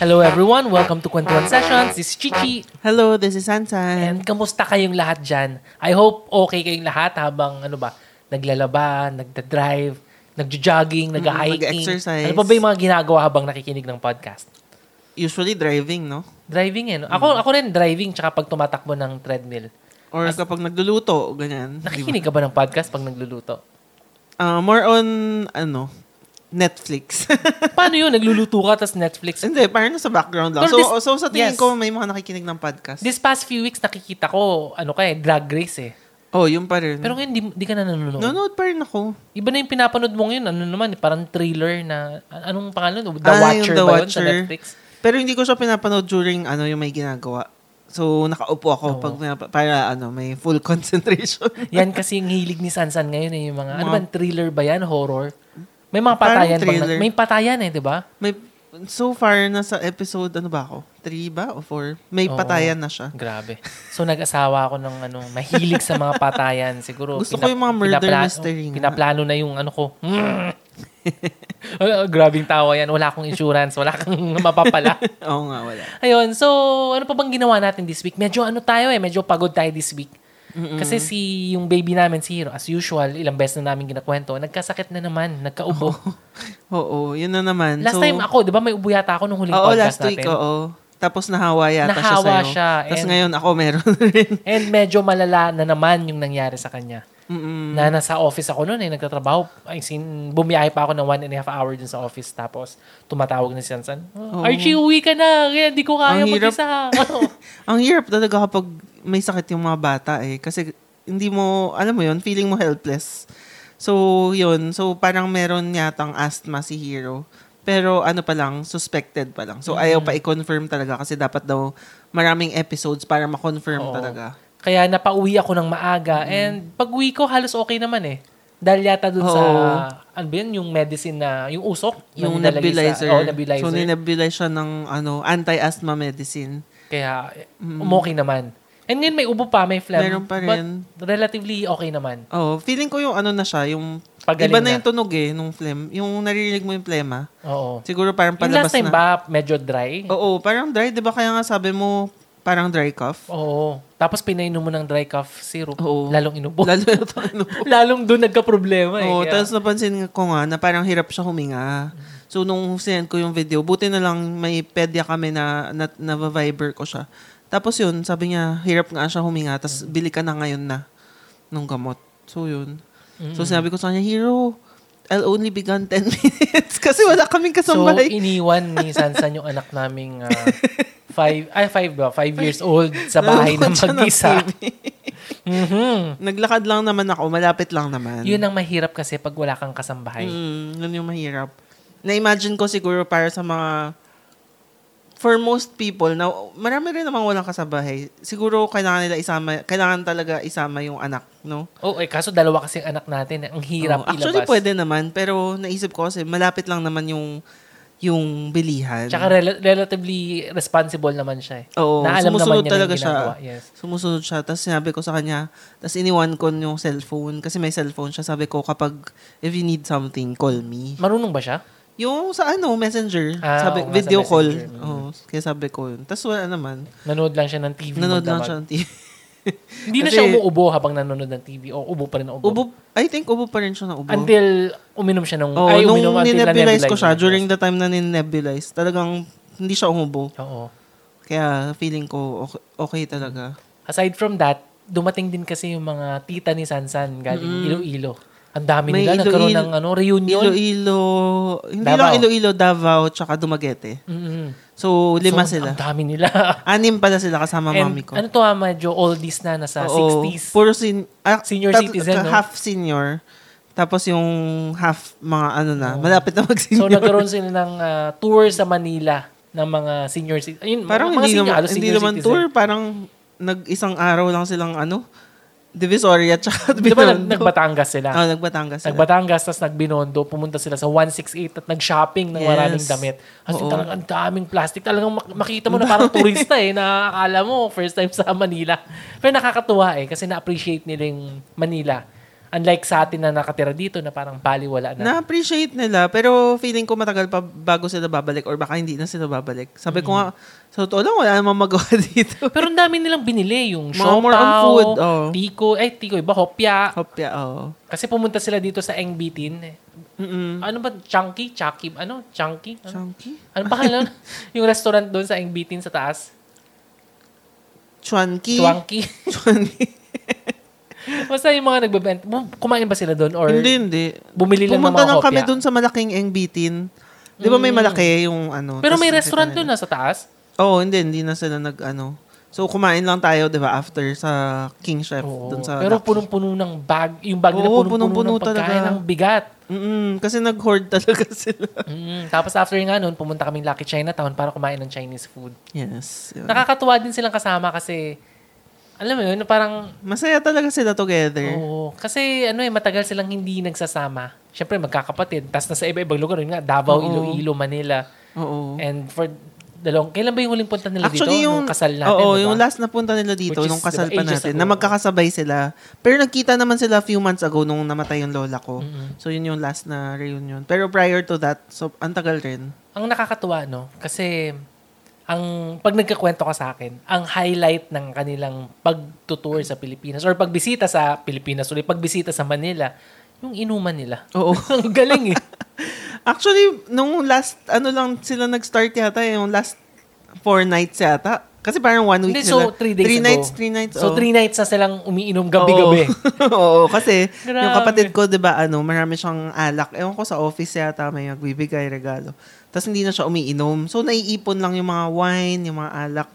Hello everyone, welcome to Kwentuhan Sessions. This is Chichi. Hello, this is Sansan. And kamusta kayong lahat dyan? I hope okay kayong lahat habang ano ba, naglalaba, nagda-drive, nagjo-jogging, nag-hiking. mag-exercise. Ano pa ba yung mga ginagawa habang nakikinig ng podcast? Usually driving, no? Driving eh. No? Ako, ako rin driving tsaka pag tumatakbo ng treadmill. Or kapag nagluluto, ganyan. Nakikinig ka ba ng podcast pag nagluluto? Uh, more on, ano, Netflix. Paano yun? Nagluluto ka tapos Netflix? Hindi, parang nasa background lang. Pero So, this- so sa tingin yes. ko, may mga nakikinig ng podcast. This past few weeks nakikita ko, ano ka eh, drag race eh. oh, yun pa rin. Pero ngayon, di, di ka na nanonood. Nanonood pa rin ako. Iba na yung pinapanood mo ngayon. Ano naman, parang thriller na, an- anong pangalan? The Ah, yung Watcher The ba yun sa Watcher. Netflix? Pero hindi ko siya pinapanood during ano yung may ginagawa. So, nakaupo ako Oo. pag para ano, may full concentration. Yan kasi yung hilig ni Sansan ngayon eh, yung mga, ano Mga- ba, thriller ba yan? Horror? May mga Parang patayan thriller. na- may patayan eh, di ba? may, so far, nasa episode, ano ba ako? Three ba? O four? May Oo. patayan na siya. Grabe. So nag-asawa ako ng ano, mahilig sa mga patayan. Siguro Gusto ko yung mga murder mystery nga. Pinaplano na yung ano ko. Mm. Grabing tawa yan. Wala akong insurance. Wala kang mapapala. Oo nga, wala. Ayun, so ano pa bang ginawa natin this week? Medyo ano tayo eh, medyo pagod tayo this week. Kasi si yung baby namin, si Hero, as usual, ilang beses na namin ginakwento, nagkasakit na naman, nagkaubo. Oo, yun na naman. Last so, time ako, di ba may ubo yata ako nung huling Oo, podcast last week, natin? oo. Tapos nahawa yata Nahawa siya sa'yo. siya, Tapos and- ngayon ako meron rin. And medyo malala na naman yung nangyari sa kanya. Mm-mm. Na nasa office ako noon eh, nagtatrabaho. I seen, bumiyahe pa ako ng one and a half hour dun sa office. Tapos, tumatawag na si Sansan. Oh. Archie, uwi ka na. Kaya di ko kaya Ang hirap. mag-isa. Ang hirap talaga kapag may sakit yung mga bata eh. Kasi hindi mo, alam mo yun, feeling mo helpless. So, yun. So, parang meron yatang asthma si Hero. Pero ano pa lang, suspected pa lang. So, ayaw pa i-confirm talaga kasi dapat daw maraming episodes para ma-confirm Oo. talaga. Kaya napauwi ako ng maaga. And pag uwi ko, halos okay naman eh. Dahil yata dun sa, Oo. ano ba yun, yung medicine na, yung usok. na Yung nebulizer. Sa, oh, nebulizer. So, ninebulize siya ng ano, anti-asthma medicine. Kaya, umokay naman. And yun, may ubo pa, may phlegm. Meron pa But rin. relatively okay naman. Oh, feeling ko yung ano na siya, yung Pagaling iba na na. yung tunog eh, nung phlegm. Yung naririnig mo yung phlegma. Oo. Siguro parang Yung palabas last time na. ba, medyo dry? Oo, parang dry. Di ba kaya nga sabi mo, parang dry cough? Oo. Tapos pinainom mo ng dry cough syrup. Oo. Lalong inubo. Lalo. Lalong doon nagka-problema eh. Oo, Kaya- tapos napansin ko nga na parang hirap siya huminga. So, nung sinend ko yung video, buti na lang may pedya kami na, na, na viber ko siya. Tapos yun, sabi niya, hirap nga siya huminga, tapos bili ka na ngayon na nung gamot. So, yun. So, sinabi ko sa kanya, Hero, I'll only be gone 10 minutes kasi wala kaming So, kasambahay. iniwan ni Sansan yung anak naming ah, five, ay five ba? Five years old sa bahay ng mag-isa. Mhm. Naglakad lang naman ako, malapit lang naman. Yun ang mahirap kasi pag wala kang kasambahay. Mm, yun yung mahirap. Na-imagine ko siguro para sa mga for most people na marami rin namang walang kasabahay. Siguro kailangan nila isama, kailangan talaga isama yung anak, no? Oo, eh, kaso dalawa kasi ang anak natin. eh. Ang hirap Oo. Actually, ilabas. pwede naman, pero naisip ko kasi malapit lang naman yung yung bilihan. Tsaka rel- relatively responsible naman siya eh. Oo, na alam naman sumusunod niya talaga siya. Yes. Sumusunod siya. Tapos sinabi ko sa kanya, tapos iniwan ko yung cellphone kasi may cellphone siya. Sabi ko, kapag if you need something, call me. Marunong ba siya? Yung sa ano, messenger. Ah, sabi, oo video call. messenger. Mm. Oo, kaya sabi ko yun. Tapos wala naman. Nanood lang siya ng TV. Nanood lang siya ng TV. Hindi na siya umuubo habang nanonood ng TV. O ubo pa rin na ubo. Ubo, I think ubo pa rin siya na ubo. Until uminom siya ng... oh, ay, nung uminom ninebulize ko siya, during the time na ninebulize, talagang hindi siya umubo. Oo. Kaya feeling ko okay, okay talaga. Aside from that, dumating din kasi yung mga tita ni Sansan galing Mm. Iloilo. Ang dami May nila. Nagkaroon Iloilo- ng ano, reunion. Iloilo, hindi Davao. lang Iloilo, Davao, tsaka Dumaguete. Mm-mm. So, lima So, sila. Ang dami nila. Anim pala sila kasama And mami ko. ano to ah, medyo oldies na, nasa Oo, 60s. Puro sin, ah, Senior tat- citizen, no? Half senior. Tapos yung half mga ano na, Oo. malapit na So mag-senior. nagkaroon sila ng ah, tour sa Manila ng mga senior citizens. Ayun, parang mga hindi senior, naman, hindi naman citizen. tour, parang nag-isang araw lang silang ano, Divisoria tsaka Di ba nag, Binondo. nagbatangas sila? Ah, nagbatangas sila. Nagbatangas, tapos nagbinondo, pumunta sila sa 168 at nag-shopping ng Yes. maraming damit. As in, Oo. talagang ang daming plastic. Talagang mak- makita mo na parang turista eh, na akala mo first time sa Manila. Pero nakakatuwa eh, kasi na-appreciate nila yung Manila. Unlike sa atin na nakatira dito na parang baliwala na. Na-appreciate nila, pero feeling ko matagal pa bago sila babalik or baka hindi na sila babalik. Sabi ko nga, sa totoo lang, wala namang magawa dito. Pero ang dami nilang binili. Yung Mga more on food, oh. tiko, ay tiko iba, hopya. Hopya, oo. Kasi pumunta sila dito sa Eng Bitin. eh. Mm-mm. Ano ba? Chunky? Chucky? Ano? Chunky? Ano, Chunky? ano ba kailan? yung restaurant doon sa Eng Bitin sa taas? Chunky? Chunky? Chunky. Basta yung mga nagbebenta. Kumain ba sila doon? Or hindi, hindi. bumili lang ng Pumunta mga lang hopya? kami doon sa malaking Eng Bitin. Di ba may malaki yung ano? Pero tas may nakita restaurant nila. doon na sa taas? Oo, hindi. Hindi na sila nag ano. So, kumain lang tayo, di ba, after sa King Chef. Oo. Dun sa Pero Lucky. punong-puno ng bag. Yung bag nila Oo, punong-puno, punong-puno ng pagkain talaga. ng bigat. Mm-mm, kasi nag-hoard talaga sila. Mm, tapos after nga nun, pumunta kaming Lucky Chinatown para kumain ng Chinese food. Yes. yun. Nakakatuwa din silang kasama kasi, alam mo yun, parang, Masaya talaga sila together. oo, kasi ano eh, matagal silang hindi nagsasama. Siyempre, magkakapatid. Tapos nasa iba-ibang lugar, yun nga, Davao, Oo. Iloilo, Manila. Oo. And for dalawang, kailan ba yung huling punta nila Actually, dito? yung, Nung kasal natin, oo, diba? yung last na punta nila dito, Which is, nung kasal diba, pa ages natin, ago. na magkakasabay sila. Pero nagkita naman sila a few months ago nung namatay yung lola ko. Mm-mm. So, yun yung last na reunion. Pero prior to that, so, ang tagal rin. Ang nakakatuwa, no? Kasi, ang pag nagkakwento ka sa akin, ang highlight ng kanilang pagtutour sa Pilipinas or pagbisita sa Pilipinas ulit, pagbisita sa Manila, yung inuman nila. Oo. ang galing eh. Actually, nung last, ano lang sila nag-start yata, eh, yung last four nights yata. Kasi parang one week Hindi, so sila. three days Three ago. nights, three nights. So, oh. three nights na silang umiinom gabi-gabi. Oo, Oo, kasi yung kapatid ko, di ba, ano, marami siyang alak. Ewan ko sa office yata, may nagbibigay regalo. Tapos hindi na siya umiinom. So, naiipon lang yung mga wine, yung mga alak.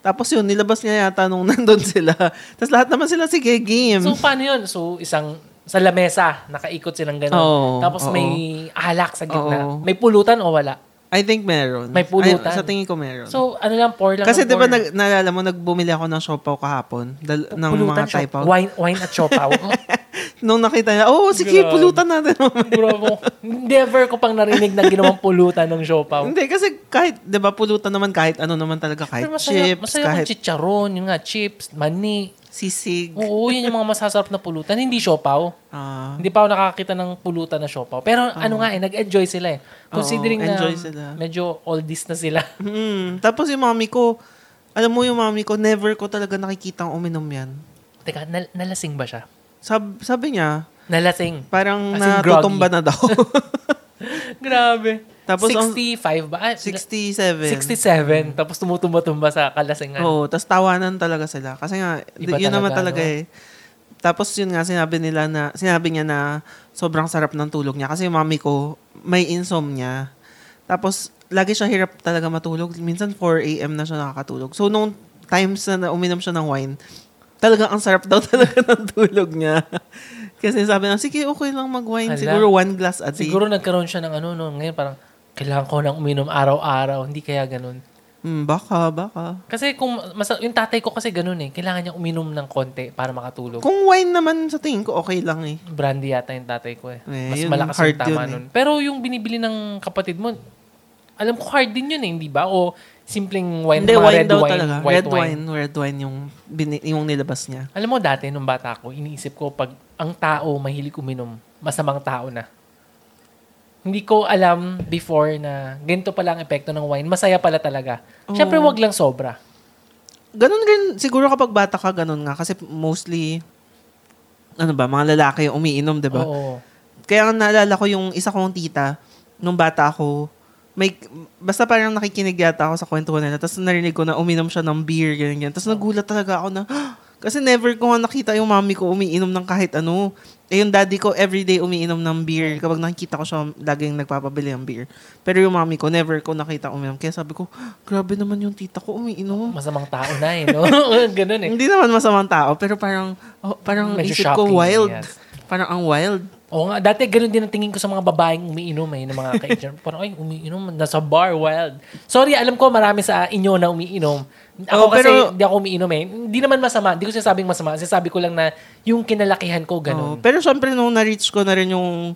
Tapos yun, nilabas niya yata nung nandun sila. Tapos lahat naman sila, sige, game. So, paano yun? So, isang sa lamesa, nakaikot silang gano'n. Tapos oo. may alak sa gitna. Oo. May pulutan o wala? I think meron. May pulutan. Ay, sa tingin ko meron. So, ano lang, pour lang. kasi di ba, nag, naalala mo, nagbumili ako ng siopaw kahapon. Dal, ng pulutan mga type out. Wine, wine at siopaw. Nung nakita niya, oh, sige, Grabe. pulutan natin. Bro, never ko pang narinig na ginawang pulutan ng siopaw. Hindi, kasi kahit, di ba, pulutan naman kahit ano naman talaga, kahit Pero masaya, chips, masaya kahit chicharon, yung nga, chips, mani. Sisig. Oo, yun yung mga masasarap na pulutan. Hindi siopaw. Ah, Hindi pa ako nakakita ng pulutan na siopaw. Pero ano nga eh, nag-enjoy sila eh. Considering na enjoy sila. medyo oldies na sila. mm, tapos yung mami ko, alam mo yung mami ko, never ko talaga nakikita uminom yan. Teka, nal- nalasing ba siya? Sab, sabi niya, Nalasing. parang As in natutumba na daw. Grabe. Tapos ang- 65 ba? Ah, 67. 67. Tapos tumutumba-tumba sa kalasingan. Oo, tapos tawanan talaga sila. Kasi nga, Iba yun naman talaga, talaga no? eh. Tapos yun nga, sinabi nila na, sinabi niya na sobrang sarap ng tulog niya. Kasi yung mami ko, may insomnia. Tapos, lagi siya hirap talaga matulog. Minsan 4 a.m. na siya nakakatulog. So, nung times na, na uminom siya ng wine, talagang ang sarap daw talaga ng tulog niya. Kasi sabi na, sige, okay lang mag-wine. Hala. Siguro one glass a day. Siguro nagkaroon siya ng ano, no, ngayon parang, kailangan ko nang uminom araw-araw. Hindi kaya ganun. Hmm, baka, baka. Kasi kung, mas, yung tatay ko kasi ganun eh. Kailangan niya uminom ng konti para makatulog. Kung wine naman sa tingin ko, okay lang eh. Brandy yata yung tatay ko eh. Eh, Mas yun, malakas yung tama yun eh. nun. Pero yung binibili ng kapatid mo, alam ko hard din yun eh, hindi ba? O simpleng wine, Hindi, wine red daw wine, talaga. white Red wine. red wine yung, bini- yung nilabas niya. Alam mo dati, nung bata ko, iniisip ko pag ang tao mahilig uminom, masamang tao na. Hindi ko alam before na ganito pala ang epekto ng wine. Masaya pala talaga. Siyempre, wag lang sobra. Ganun rin, siguro kapag bata ka, ganun nga. Kasi mostly, ano ba, mga lalaki yung umiinom, di ba? Oo. Kaya naalala ko yung isa kong tita, nung bata ako, may, basta parang nakikinig yata ako sa kwento nila, tapos narinig ko na uminom siya ng beer, ganyan, ganyan. Tapos nagulat talaga ako na, kasi never ko nga nakita yung mami ko umiinom ng kahit ano. Eh, yung daddy ko, everyday umiinom ng beer. Kapag nakikita ko siya, laging nagpapabili ng beer. Pero yung mami ko, never ko nakita uminom. Kaya sabi ko, grabe naman yung tita ko umiinom. Masamang tao na eh, no? Ganun eh. Hindi naman masamang tao, pero parang, oh, parang Medyo isip ko shocking, wild. yes. Parang ang wild. Oo nga, dati ganun din ang tingin ko sa mga babaeng umiinom eh, ng mga ka Parang, ay, umiinom, nasa bar, wild. Sorry, alam ko marami sa inyo na umiinom. Ako Oo, kasi, pero- hindi ako umiinom eh. Hindi naman masama. Hindi ko sinasabing masama. Sinasabi ko lang na yung kinalakihan ko, ganun. pero syempre, nung na-reach ko na rin yung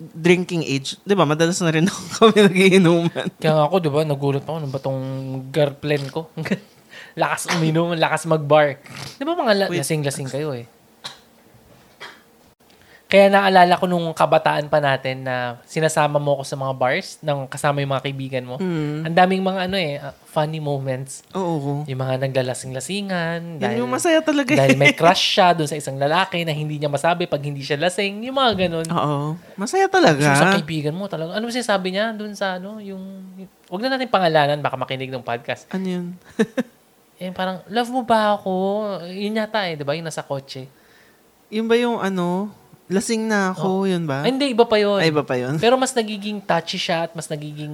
drinking age, di ba, madalas na rin ako kami nagiinuman. Kaya ako, di ba, nagulat ako. Ano ba tong girlfriend ko? lakas uminom, lakas mag-bar. Di ba mga la- lasing-lasing kayo eh? Kaya naalala ko nung kabataan pa natin na sinasama mo ko sa mga bars ng kasama yung mga kaibigan mo. Mm. Ang daming mga ano eh, uh, funny moments. Oo. Yung mga naglalasing-lasingan. Yun yung masaya talaga. dahil eh. may crush siya dun sa isang lalaki na hindi niya masabi pag hindi siya lasing. Yung mga ganun. Oo. Masaya So, talaga. sa kaibigan mo talaga. Ano sinasabi niya dun sa ano, yung... Huwag na natin pangalanan, baka makinig ng podcast. Ano yun? Eh, parang, love mo ba ako? Yun yata eh, di ba? Yung nasa kotse. yun ba yung ano? Lasing na ako, yun ba? Ay, hindi, iba pa yun. Ay, iba pa yun? Pero mas nagiging touchy siya at mas nagiging...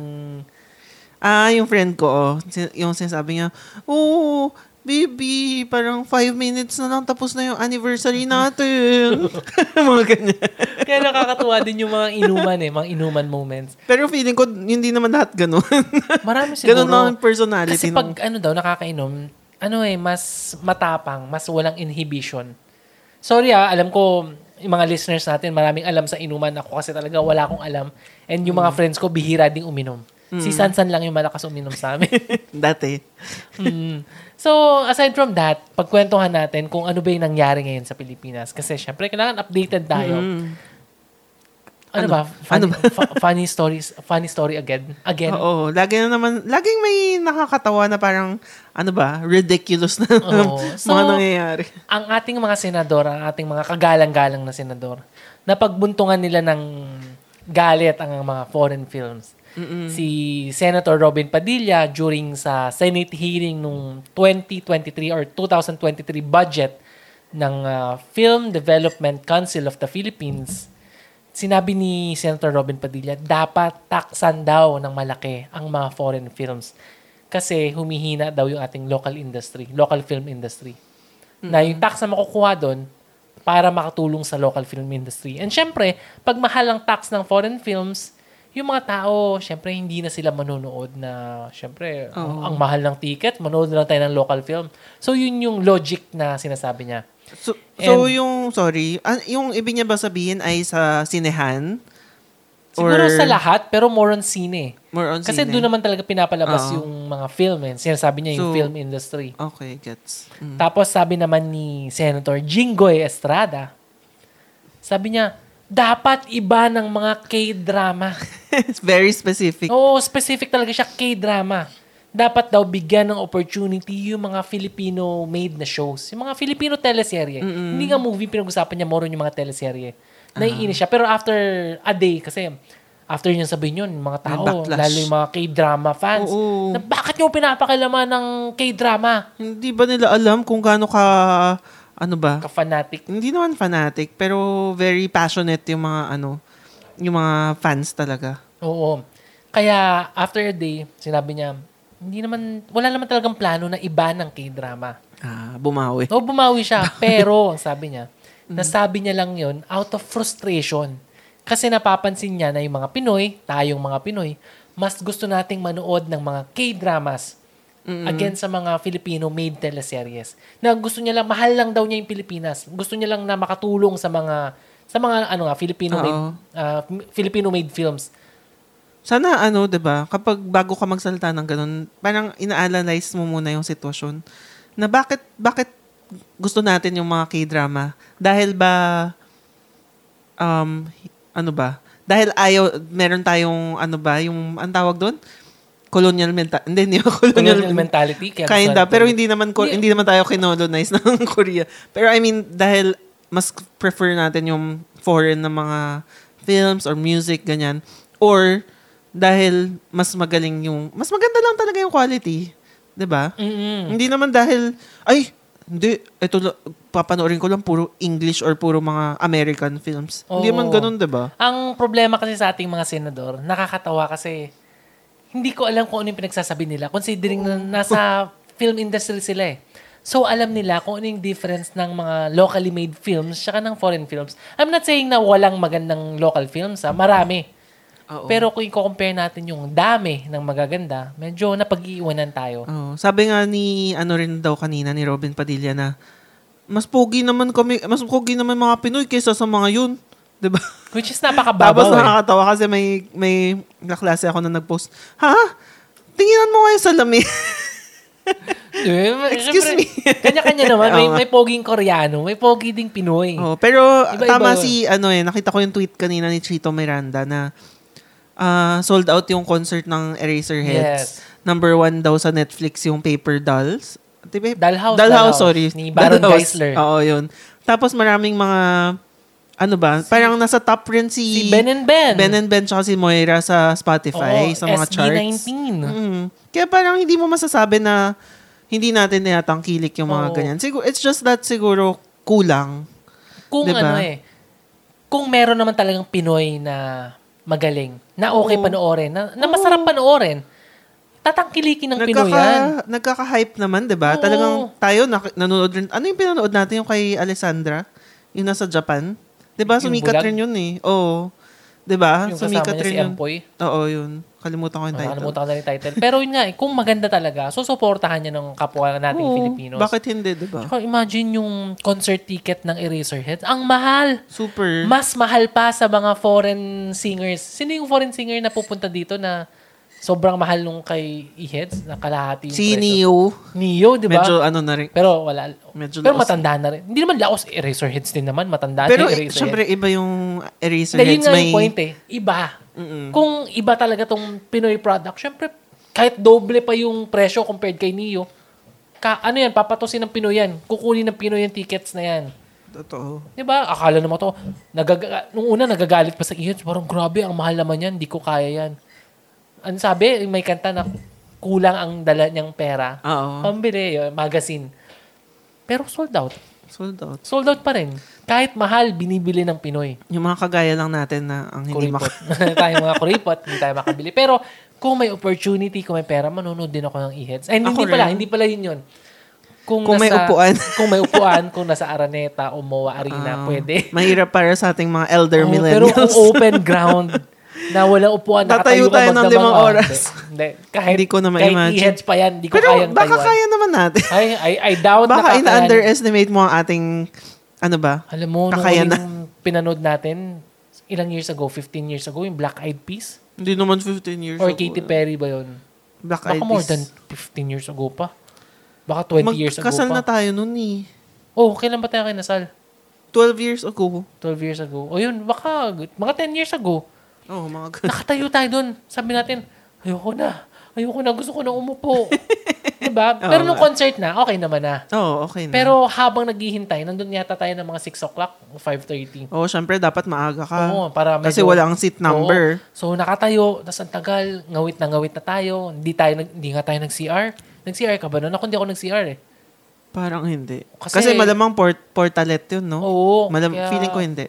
Ah, yung friend ko, oh, yung sinasabi niya, Oo, baby, parang five minutes na lang tapos na yung anniversary natin. mga ganyan. Kaya nakakatuwa din yung mga inuman eh, mga inuman moments. Pero feeling ko, hindi naman lahat ganun. Marami siguro. ganun lang personality. Kasi pag ano daw, nakakainom, ano eh, mas matapang, mas walang inhibition. Sorry ah, alam ko, yung mga listeners natin, maraming alam sa inuman. Ako kasi talaga wala akong alam. And yung Mm. mga friends ko, bihira ding uminom. Si Sansan lang yung malakas uminom sa amin. Dati. Mm. So, aside from that, pagkwentuhan natin kung ano ba yung nangyari ngayon sa Pilipinas. Kasi syempre, kailangan updated tayo. Mm. Ano, ba? Funny, fu- funny stories, funny story again. Again. Oo, lagi na naman, laging may nakakatawa na parang, ano ba, ridiculous na Oo. So, mga nangyayari. ang ating mga senador, ang ating mga kagalang-galang na senador, napagbuntungan nila ng galit ang mga foreign films. Si Senator Robin Padilla during sa Senate hearing nung 2023 or 2023 budget ng uh, Film Development Council of the Philippines, sinabi ni Senator Robin Padilla, dapat taksan daw ng malaki ang mga foreign films kasi humihina daw yung ating local industry, local film industry. Na yung tax na makukuha doon para makatulong sa local film industry. And syempre, pag mahal ang tax ng foreign films, yung mga tao, syempre hindi na sila manonood na, syempre, ang, ang mahal ng ticket, manonood na lang tayo ng local film. So yun yung logic na sinasabi niya. So, so And- yung, sorry, an- yung ibig niya ba sabihin ay sa sinehan? Siguro Or sa lahat, pero more on sine. More on Kasi doon naman talaga pinapalabas Oo. yung mga film. Eh. Sinasabi niya yung So, film industry. Okay, gets. Mm. Tapos sabi naman ni Senator Jinggoy Estrada, sabi niya, dapat iba ng mga K-drama. Very specific. Oo, specific talaga siya, K-drama. Dapat daw bigyan ng opportunity yung mga Filipino-made na shows. Yung mga Filipino teleserye. Hindi nga movie pinag-usapan niya, more yung mga teleserye. Naiinis siya. Pero after a day, kasi after niya sabihin yun, yung mga tao, lalo yung mga K-drama fans, Oo. na bakit nyo pinapakalaman ng K-drama? Hindi ba nila alam kung gaano ka, ano ba? Ka-fanatic. Hindi naman fanatic, pero very passionate yung mga, ano, yung mga fans talaga. Oo. Kaya after a day, sinabi niya, hindi naman, wala naman talagang plano na iba ng K-drama. Ah, bumawi. O bumawi siya, pero, ang sabi niya, nasabi niya lang yon out of frustration. Kasi napapansin niya na yung mga Pinoy, tayong mga Pinoy, mas gusto nating manood ng mga K-dramas against sa mga Filipino-made teleseries. Na gusto niya lang, mahal lang daw niya yung Pilipinas. Gusto niya lang na makatulong sa mga sa mga ano nga Filipino-made Oo. ah, Filipino-made films. Sana ano, 'di ba? Kapag bago ka magsalita ng ganun, parang ina-analyze mo muna yung sitwasyon na bakit bakit gusto natin yung mga K-drama? Dahil ba um ano ba? Dahil ayaw meron tayong ano ba, yung ang tawag doon? Colonial mental. Hindi, hindi colonial, Colonial mentality. Kaya Kinda, pero hindi naman ko, Hindi. hindi naman tayo kinolonize ng Korea. Pero I mean, dahil mas prefer natin yung foreign na mga films or music, ganyan. Or dahil mas magaling yung, mas maganda lang talaga yung quality. 'Di ba? Hindi naman dahil, ay, hindi, ito, papanoorin ko lang puro English or puro mga American films. Hindi Oo. man ganun, 'di ba? Ang problema kasi sa ating mga senador, nakakatawa kasi hindi ko alam kung ano yung pinagsasabi nila considering na nasa film industry sila eh. So, alam nila kung ano yung difference ng mga locally made films tsaka ng foreign films. I'm not saying na walang magandang local films, ha? marami. Oo. Pero kung i-compare natin yung dami ng magaganda, medyo napag-iiwanan tayo. Oh, sabi nga ni ano rin daw kanina ni Robin Padilla na mas pogi naman kami, mas pogi naman mga Pinoy kaysa sa mga yun. 'Di ba? Which is napakababaw Tapos eh. nakakatawa kasi may may kaklase ako na nag-post. Ha? Tinginan mo nga yung salamin. Eh, Excuse syempre, me. Kanya-kanya naman. May, Oo may poging Koreano, may pogi ding Pinoy. Oh, pero Iba-iba tama yun. si ano eh, nakita ko yung tweet kanina ni Chito Miranda na ah, sold out yung concert ng Eraserheads. Yes. Number one daw sa Netflix yung Paper Dolls. Diba? Dollhouse, Dollhouse, Dollhouse. sorry. Ni Baron Dollhouse. Geisler. Oo, yun. Tapos maraming mga, ano ba, parang nasa top rin si, Si Ben and Ben. Ben and Ben tsaka si Moira sa Spotify, Oo, sa mga charts. SB19. Mm. Kaya parang hindi mo masasabi na hindi natin tinatangkilik yung mga Oo. ganyan. Siguro, it's just that siguro kulang. Kung Diba? ano eh, kung meron naman talagang Pinoy na magaling, na okay Oo. panoorin, na, na masarap panoorin, tatangkilikin ng Pinoy yan. Nagkaka, nagkaka-hype naman, 'di ba? Oo. Talagang tayo nak- nanonood rin. Ano yung pinanood natin yung kay Alessandra? Yung nasa Japan? 'Di ba? Yung Sumikat bulag? rin yun eh. Oo. 'Di ba? Yung kasama Sumikat niya rin si. Empoy. Oo, yun. Kalimutan ko yung title. Nakalimutan ko na yung title. Pero yun nga, eh, kung maganda talaga, susuportahan niya ng kapwa nating Oo. Filipinos. Bakit hindi, 'di ba? Tsaka imagine yung concert ticket ng Eraserheads. Ang mahal! Super. Mas mahal pa sa mga foreign singers. Sino yung foreign singer na pupunta dito na sobrang mahal nung kay E-Heads? Na kalahati yung si presyo? Neo, Neo, di ba? medyo ano na rin. Pero wala. Medyo pero laos. matanda na rin. Hindi naman laos. Eraserheads din naman. Matanda Pero na yung eh, Eraserheads. syempre iba yung Dahil yun Eraserheads. nga May, yung point eh. Iba. Mm-mm. Kung iba talaga tong Pinoy product, syempre, kahit doble pa yung presyo compared kay Neo, ka, ano yan, papatusin ng Pinoy yan. Kukunin ng Pinoy yung tickets na yan. Totoo. Di ba? Akala naman to, nagaga- nung una nagagalit pa sa ihits, parang grabe, ang mahal naman yan, di ko kaya yan. Ano sabi, may kanta na kulang ang dala niyang pera. Oo. Pambili, yun, magazine. Pero sold out. Sold out. Sold out pa rin. Kahit mahal, binibili ng Pinoy. Yung mga kagaya lang natin na ang hindi Kuripot. mak... tayo mga kuripot, hindi tayo makabili. Pero kung may opportunity, kung may pera, manonood din ako ng e-heads. And Ako hindi pala, hindi pala yun yun. Kung, Kung may nasa- upuan. kung may upuan, kung nasa Araneta o Moa Arena, Ah, pwede. Mahirap para sa ating mga elder Oo, pero millennials. kung open ground, na walang upuan, nakatayo ka tayo ng magdamang, limang oras. Hindi. Kahit, Hindi ko na kahit ma-imagine. e-heads pa yan, hindi ko Pero kayang baka tayuan. kaya naman natin. Ay, I, I doubt baka na kakayanin. ina-underestimate mo ang ating, ano ba? Alam mo, nung Kakaya huling pinanood natin, ilang years ago, 15 years ago, yung Black Eyed Peas? Hindi naman 15 years Or ago. Katy Perry ba yun? Black Baka Eyed more Peas. than 15 years ago pa. Baka 20 years ago Magkasal pa. na tayo nun eh. Oh, kailan ba tayo kinasal? 12 years ago. 12 years ago. O yun, baka mga 10 years ago. Oh, mga ganun. Nakatayo tayo dun. Sabi natin, ayoko na. Ayoko na. Gusto ko na umupo. diba? Pero Oo nung concert na, okay naman na. Oo, oh, okay na. Pero habang naghihintay, nandun yata tayo ng mga 6 o'clock o 5.30. oh, syempre, dapat maaga ka. Oo, para medyo, Kasi wala ang seat number. Oo. So nakatayo, tas ang tagal, ngawit na ngawit na tayo. Hindi tayo nag, hindi nga tayo nag-CR. Nag-CR ka ba noon? Ako hindi ako nag-CR eh. Parang hindi. Kasi, Kasi- malamang port portalet yun, no? Oo. Malam- kaya- feeling ko hindi.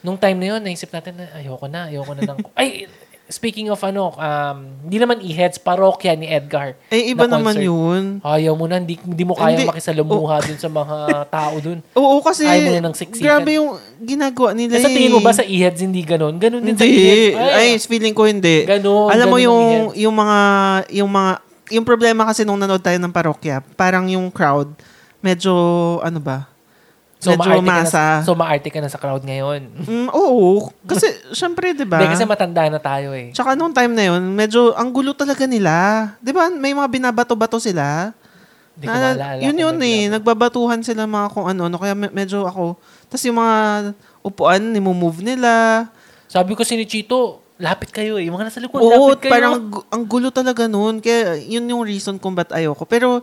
Nung time na yun, naisip natin na ayoko na, ayoko na ng... ay, speaking of ano, um, hindi naman e-heads, parokya ni Edgar. Eh, iba na naman concert. yun. Ayaw mo na, hindi, hindi mo kayang Hindi. Oh. makisalamuha dun sa mga tao dun. Oo, kasi Ayaw mo na ng siksikan. grabe yung ginagawa nila Eh, sa tingin mo eh. ba sa e-heads hindi ganun? Ganun din sa e-heads. Ay, feeling ko hindi. Ganun, Alam mo ganun yung ang e-heads. yung mga yung mga yung problema kasi nung nanood tayo ng parokya, parang yung crowd medyo ano ba? So, medyo ka na, masa. so, maarte ka na sa crowd ngayon. Mm, oo, kasi syempre 'di ba? Hindi, kasi matanda na tayo eh. Tsaka nung time na yun, medyo ang gulo talaga nila. 'Di ba? May mga binabato-bato sila. Hindi ko maalala. yun yun eh. Nagbabatuhan sila mga kung ano-ano. Kaya me- medyo ako. Tapos yung mga upuan, nimumove nila. Sabi ko si ni Chito, lapit kayo eh. Yung mga nasa likod, Oo, lapit kayo. parang ang gulo talaga noon. Kaya yun yung reason kung ba't ayoko. Pero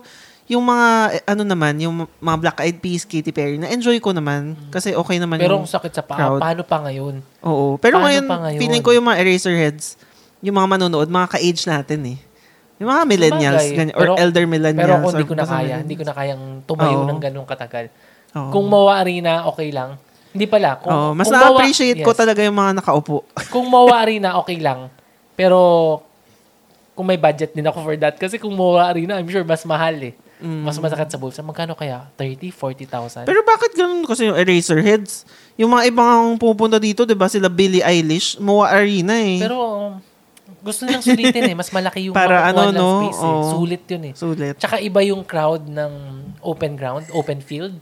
yung mga, eh, ano naman, yung mga Black Eyed Peas, Katy Perry, na-enjoy ko naman. Kasi okay naman Mm. Pero yung... ang sakit sa paa, crowd. paano pa ngayon? Oo. Pero paano ngayon, pa ngayon? feeling ko yung mga Eraserheads, yung mga manonood, mga ka-age natin eh. Yung mga millennials, Sabagay. ganyan, or Pero- elder millennials. Pero or hindi ko na basta kaya, millennials. hindi ko na kayang tumayo Oo. ng ganong katagal. Oo. Kung mawa arena, okay lang. Hindi pala. Kung, Oo, mas kung na-appreciate ko yes. talaga yung mga nakaupo. Kung mawa arena, okay lang. Pero kung may budget din ako for that. Kasi kung mawa arena, I'm sure mas mahal eh. Mas masakit sa bulsa. Magkano kaya? 30, 40,000? Mm. Pero bakit ganun kasi yung Eraserheads? Yung mga ibang pupunta dito, di ba, sila Billie Eilish, Moa Arena eh. Pero um, gusto nilang sulitin eh. Mas malaki yung Para mga ano, no? space eh. Sulit yun eh. Sulit. Tsaka iba yung crowd ng open ground, open field.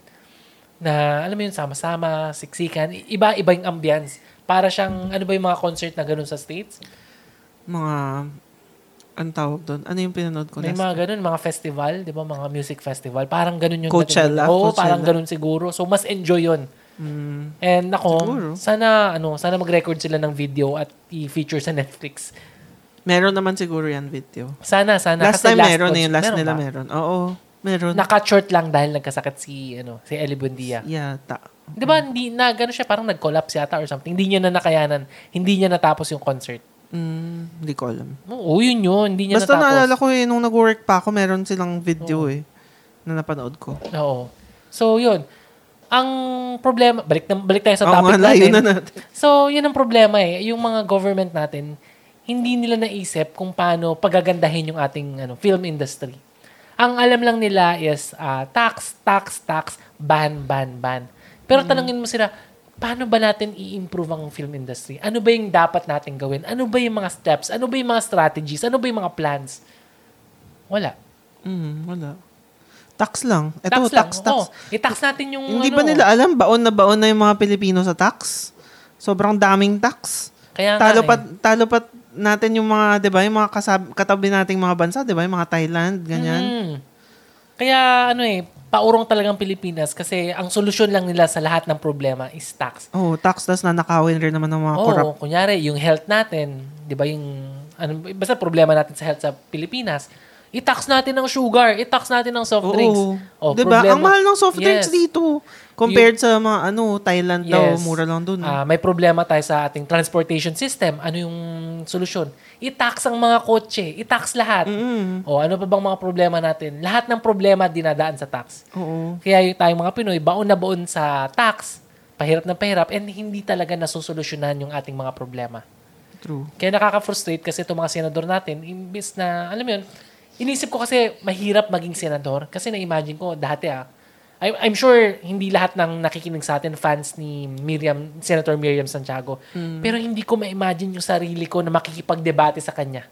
Na, alam mo yun, sama-sama, siksikan. Iba-iba yung ambience. Para siyang, ano ba yung mga concert na ganun sa States? Mga Ang tawag doon? Ano yung pinanood ko? May last mga ganun, mga festival, di ba? Mga music festival. Parang ganun yung... Coachella, Oo, Coachella. parang ganun siguro. So, mas enjoy yun. Mm, And ako, Siguro. sana, ano, sana mag-record sila ng video at i-feature sa Netflix. meron naman siguro yan video. Sana, sana. Last Kasi time meron launch- eh. Last meron nila ba? meron. Oo, meron. Naka-short lang dahil nagkasakit si, ano, si Ellie Buendia. Yata. Di ba, hindi na, gano'n siya, parang nag-collapse yata or something. Hindi niya na nakayanan. Hindi niya natapos yung concert. Mm, hindi ko alam. Oo, yun yun. Hindi niya Basta natapos. naalala ko eh, nung nag-work pa ako, meron silang video eh. Na napanood ko. Oo. So, yun. Ang problema, balik, na, balik tayo sa Oo topic nga, layo natin. na natin. So, yun ang problema eh. Yung mga government natin, hindi nila naisip kung paano pagagandahin yung ating ano, film industry. Ang alam lang nila is ah, tax, tax, tax, ban, ban, ban. Pero tanungin mo sila, paano ba natin i-improve ang film industry? Ano ba yung dapat natin gawin? Ano ba yung mga steps? Ano ba yung mga strategies? Ano ba yung mga plans? Wala. Mm, wala. Tax lang. Ito, tax, tax, lang. tax. Oo. I-tax natin yung Hindi ano. ba nila alam, baon na baon na yung mga Pilipino sa tax? Sobrang daming tax. Kaya Talo nga pa, eh. talo pa natin yung mga, di ba, yung mga kasab- katabi nating mga bansa, di ba, yung mga Thailand, ganyan. Mm. Kaya ano eh, paurong talagang Pilipinas kasi ang solusyon lang nila sa lahat ng problema is tax. Oh, tax, tas nanakawin rin naman ng mga Oo, corrupt. kunyari, yung health natin, di ba yung, ano, basta problema natin sa health sa Pilipinas, i-tax natin ng sugar, i-tax natin ng soft drinks. Oo. Oh, di ba? problema- Ang mahal ng soft drinks Yes. dito. Compared sa mga, ano, Thailand daw, Yes. mura lang dun. Ah, may problema tayo sa ating transportation system. Ano yung solusyon? I-tax ang mga kotse. I-tax lahat. Mm. O ano pa bang mga problema natin? Lahat ng problema dinadaan sa tax. Oo. Kaya yung tayong mga Pinoy, baon na baon sa tax, pahirap na pahirap, and hindi talaga nasusolusyonan yung ating mga problema. True. Kaya nakaka-frustrate kasi itong mga senador natin, imbis na, alam mo yun, inisip ko kasi mahirap maging senador. Kasi na-imagine ko, dati ah, I'm sure hindi lahat ng nakikinig sa atin fans ni Miriam, Senator Miriam Santiago. Pero hindi ko ma-imagine yung sarili ko na makikipagdebate sa kanya.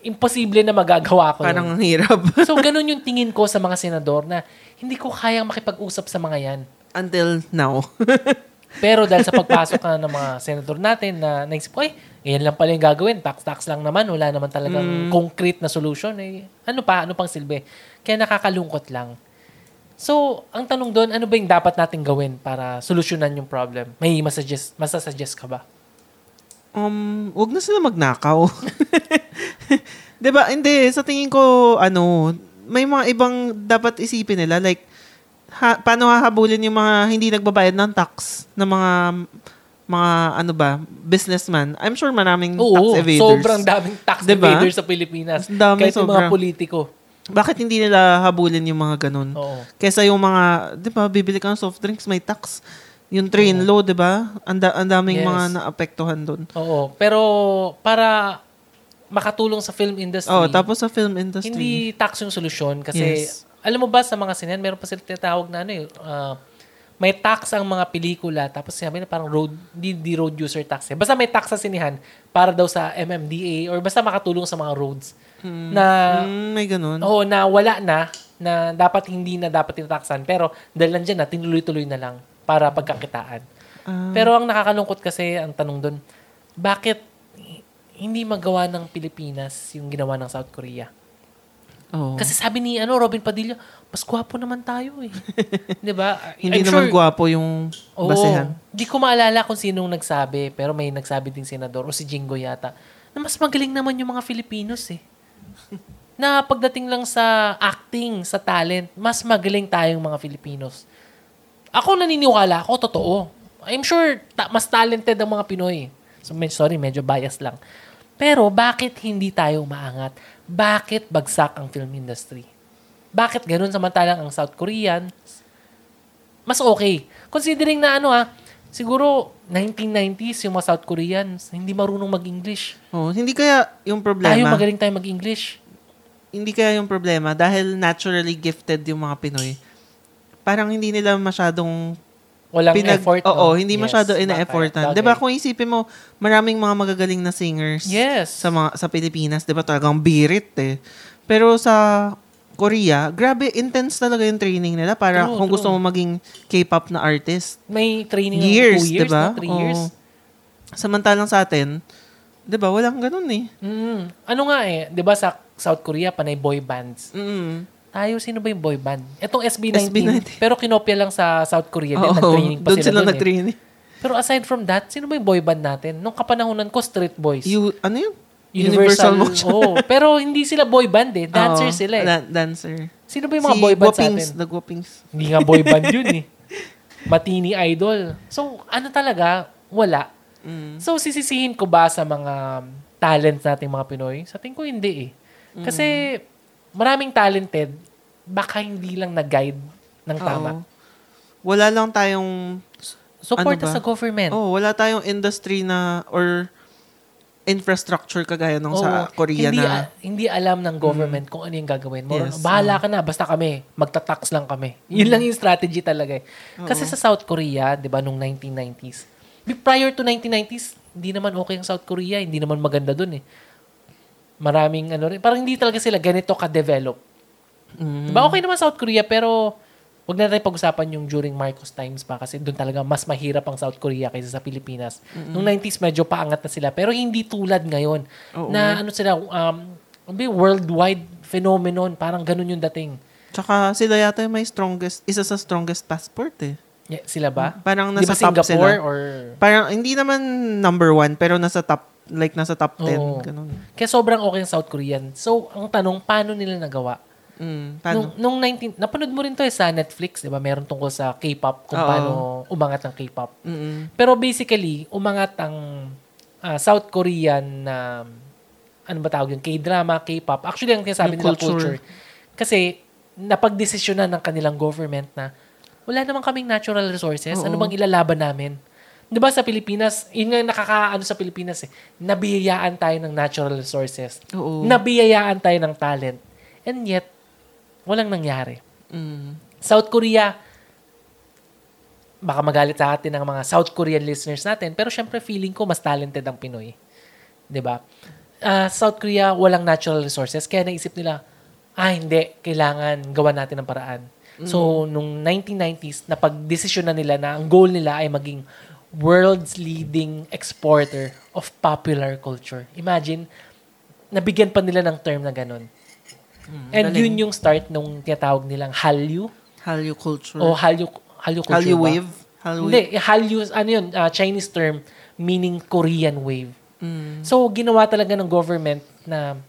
Imposible na magagawa ko yun. Parang ang hirap. So, ganun yung tingin ko sa mga senador na hindi ko kayang makipag-usap sa mga yan. Until now. Pero dahil sa pagpasok na ng mga senador natin na naisip ko, eh, yan lang pala yung gagawin. Tax-tax lang naman. Wala naman talagang concrete na solution. Eh, ano pa? Ano pang silbi? Kaya nakakalungkot lang. So, ang tanong doon, ano ba yung dapat natin gawin para solusyonan yung problem? May masasuggest, masasuggest ka ba? Um, wag na sila magnakaw. 'Di ba? Hindi, sa tingin ko ano, may mga ibang dapat isipin nila like ha, paano hahabulin yung mga hindi nagbabayad ng tax na mga mga ano ba, businessman. I'm sure maraming tax Oo, evaders. sobrang daming tax Diba? evaders sa Pilipinas. Dami, Kahit yung mga politiko. Bakit hindi nila habulin yung mga ganun? Oo. Kesa yung mga, 'di ba, bibili ka ng soft drinks, may tax. Yung train law, 'di ba? Ang da- ang daming Yes. mga naapektuhan doon. Oo. Pero para makatulong sa film industry, Oh, tapos sa film industry. hindi tax yung solusyon kasi Yes. Alam mo ba sa mga sinan, meron pa sila tinatawag na ano eh, ah, may tax ang mga pelikula tapos sabi na parang road di, di road user tax eh. Basta may tax sa sinihan para daw sa MMDA or basta makatulong sa mga roads na Mm, may ganun. oo na wala na na dapat hindi na dapat tinataksan pero dahil nandiyan na tinuloy-tuloy na lang para pagkakitaan. Ah. Pero ang nakakalungkot kasi ang tanong doon, bakit hindi magawa ng Pilipinas yung ginawa ng South Korea? Oo. Kasi sabi ni ano Robin Padilla, mas gwapo naman tayo eh. 'Di ba? Hindi I'm naman sure- gwapo yung Oo. basehan. Di ko maalala kung sinong nagsabi, pero may nagsabi ding senador o si Jingo yata, na mas magaling naman yung mga Filipinos eh. na pagdating lang sa acting, sa talent, mas magaling tayong mga Filipinos. Ako naniniwala ako, totoo. I'm sure ta- mas talented ang mga Pinoy. So, sorry, medyo bias lang. Pero bakit hindi tayo maangat? Bakit bagsak ang film industry? Bakit ganun samantalang ang South Korean, mas okay. Considering na ano ah, siguro 1990s yung mga South Koreans, hindi marunong mag-English. Oh, hindi kaya yung problema. Tayo magaling tayo mag-English. hindi kaya yung problema dahil naturally gifted yung mga Pinoy. Parang hindi nila masyadong Walang effort. no? Oo, hindi Yes, masyado ina-effortan. 'Di ba kung isipin mo, maraming mga magagaling na singers Yes. sa mga sa Pilipinas, 'di ba? Talagang birit eh. Pero sa Korea, grabe intense talaga yung training nila para True, kung true. gusto mo maging K-pop na artist. May training Years, ng 2 years, 'di ba? no? 3 years. Samantalang sa atin, 'Di ba? Walang ganun eh. Mm. Ano nga eh, 'di ba sa South Korea panay boy bands. Mm. Tayo sino ba yung boy band? Etong SB19, SB19. pero kinopya lang sa South Korea din, nag-training pa doon sila, sila doon eh. nag-training. Pero aside from that, sino ba yung boy band natin? Nung kapanahonan ko, Street Boys. You, ano yun? Universal. Motion. oh, pero hindi sila boy band eh. Dancer Oo, sila eh. da- dancer. Sino ba yung mga si boy band sa Guapings, atin? The Guapings. Hindi nga boy band yun eh. Matini idol. So, ano talaga? Wala. Mm. So, sisisihin ko ba sa mga talents nating mga Pinoy? Sa tingin ko hindi eh. Kasi maraming talented, baka hindi lang nag-guide ng tama. Oo. Wala lang tayong Support Ano ba? sa government. Oh, wala tayong industry na or infrastructure kagaya nung sa. Korea hindi, na a- hindi alam ng government kung ano yung gagawin mo. Yes. Bahala ka na, basta kami, magta-tax lang kami. Yun lang yung strategy talaga eh. Kasi sa South Korea, di ba, nung 1990s, be- prior to 1990s, hindi naman okay ang South Korea, hindi naman maganda dun eh. Maraming ano rin, parang hindi talaga sila ganito ka-develop. Mm. Diba, okay naman South Korea, pero wag na tayo pag-usapan yung during Marcos times pa kasi doon talaga mas mahirap ang South Korea kaysa sa Pilipinas. Noong 90s medyo paangat na sila pero hindi tulad ngayon Oo. na ano sila um ano worldwide phenomenon parang ganun yung dating. Tsaka sila yata yung may strongest, isa sa strongest passport eh. Yeah, sila ba? Parang Di nasa ba top Singapore sila. or Parang hindi naman number one, pero nasa top, like nasa top 10. Oo. Ganun. kaya sobrang okay ang South Korean. So, ang tanong, paano nila nagawa? Mm, paano? Nung, nung 19, napanood mo rin to eh sa Netflix, di ba? Meron tungkol sa K-pop, kung Oo. paano umangat ang K-pop. Mm-mm. Pero basically, umangat ang ah, South Korean na ano ba tawag yun? K-drama, K-pop. Actually, ang sinasabi Yung nila culture. culture. Kasi napagdesisyonan ng kanilang government na wala namang kaming natural resources. Ano Oo. bang ilalaban namin? 'Di ba sa Pilipinas, yun nga yung nakakaano sa Pilipinas eh. Nabiyayaan tayo ng natural resources. Oo. Nabiyayaan tayo ng talent. And yet, walang nangyari. Mm. South Korea, baka magalit sa atin ng mga South Korean listeners natin, pero syempre feeling ko mas talented ang Pinoy. 'Di ba? Ah, South Korea walang natural resources, kaya naisip nila, ah hindi, kailangan gawan natin ng paraan. So, nung 1990s, napag-desisyon na nila na ang goal nila ay maging world's leading exporter of popular culture. Imagine, nabigyan pa nila ng term na ganun. And galing. yun yung start nung tinatawag nilang Hallyu Hallyu culture. o Hallyu Hallyu culture Hallyu ba? wave. Hallyu Hindi, Hallyu ano yun, ah, Chinese term meaning Korean wave. Mm. So ginawa talaga ng government na